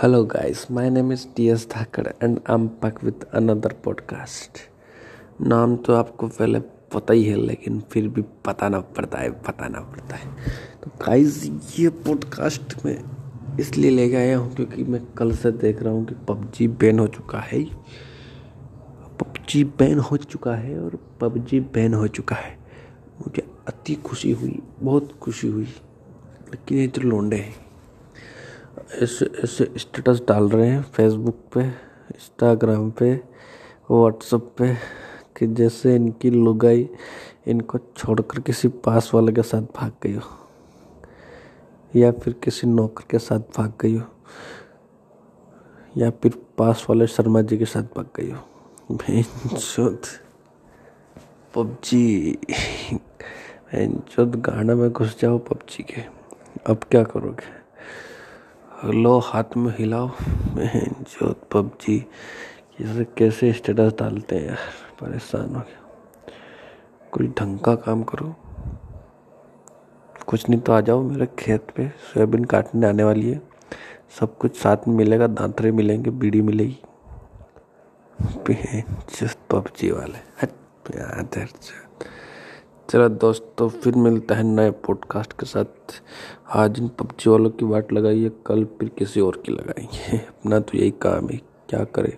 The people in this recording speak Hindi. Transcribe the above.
Hello guys, my name is T S. Dhakad and I am back with another podcast नाम तो आपको पहले पता ही है लेकिन फिर भी बताना पड़ता है बताना पड़ता है। तो गाइस ये पॉडकास्ट में इसलिए लेके आया हूँ क्योंकि मैं कल से देख रहा हूँ कि पबजी बैन हो चुका है। पबजी बैन हो चुका है और पबजी बैन हो चुका है। मुझे अति खुशी हुई बहुत खुशी हुई। लेकिन ये जो लोंडे हैं ऐसे ऐसे स्टेटस डाल रहे हैं फेसबुक पे इंस्टाग्राम पे व्हाट्सएप पे, कि जैसे इनकी लुगाई इनको छोड़कर किसी पास वाले के साथ भाग गई हो, या फिर किसी नौकर के साथ भाग गई हो, या फिर पास वाले शर्मा जी के साथ भाग गई हो। पबजी गाना में घुस जाओ पबजी के। अब क्या करोगे? लो हाथ में हिलाओ। जो पबजी यार कैसे स्टेटस डालते हैं यार? परेशान हो गया। कोई ढंग का काम करो। कुछ नहीं तो आ जाओ मेरे खेत पे। सोयाबीन काटने आने वाली है। सब कुछ साथ में मिलेगा, दांतरे मिलेंगे, बीड़ी मिलेगी। पबजी वाले। हट चलो दोस्तों फिर मिलता है नए पॉडकास्ट के साथ। आज इन पबजी वालों की बात लगाई है कल फिर किसी और की लगाएँगे। अपना तो यही काम है, क्या करें?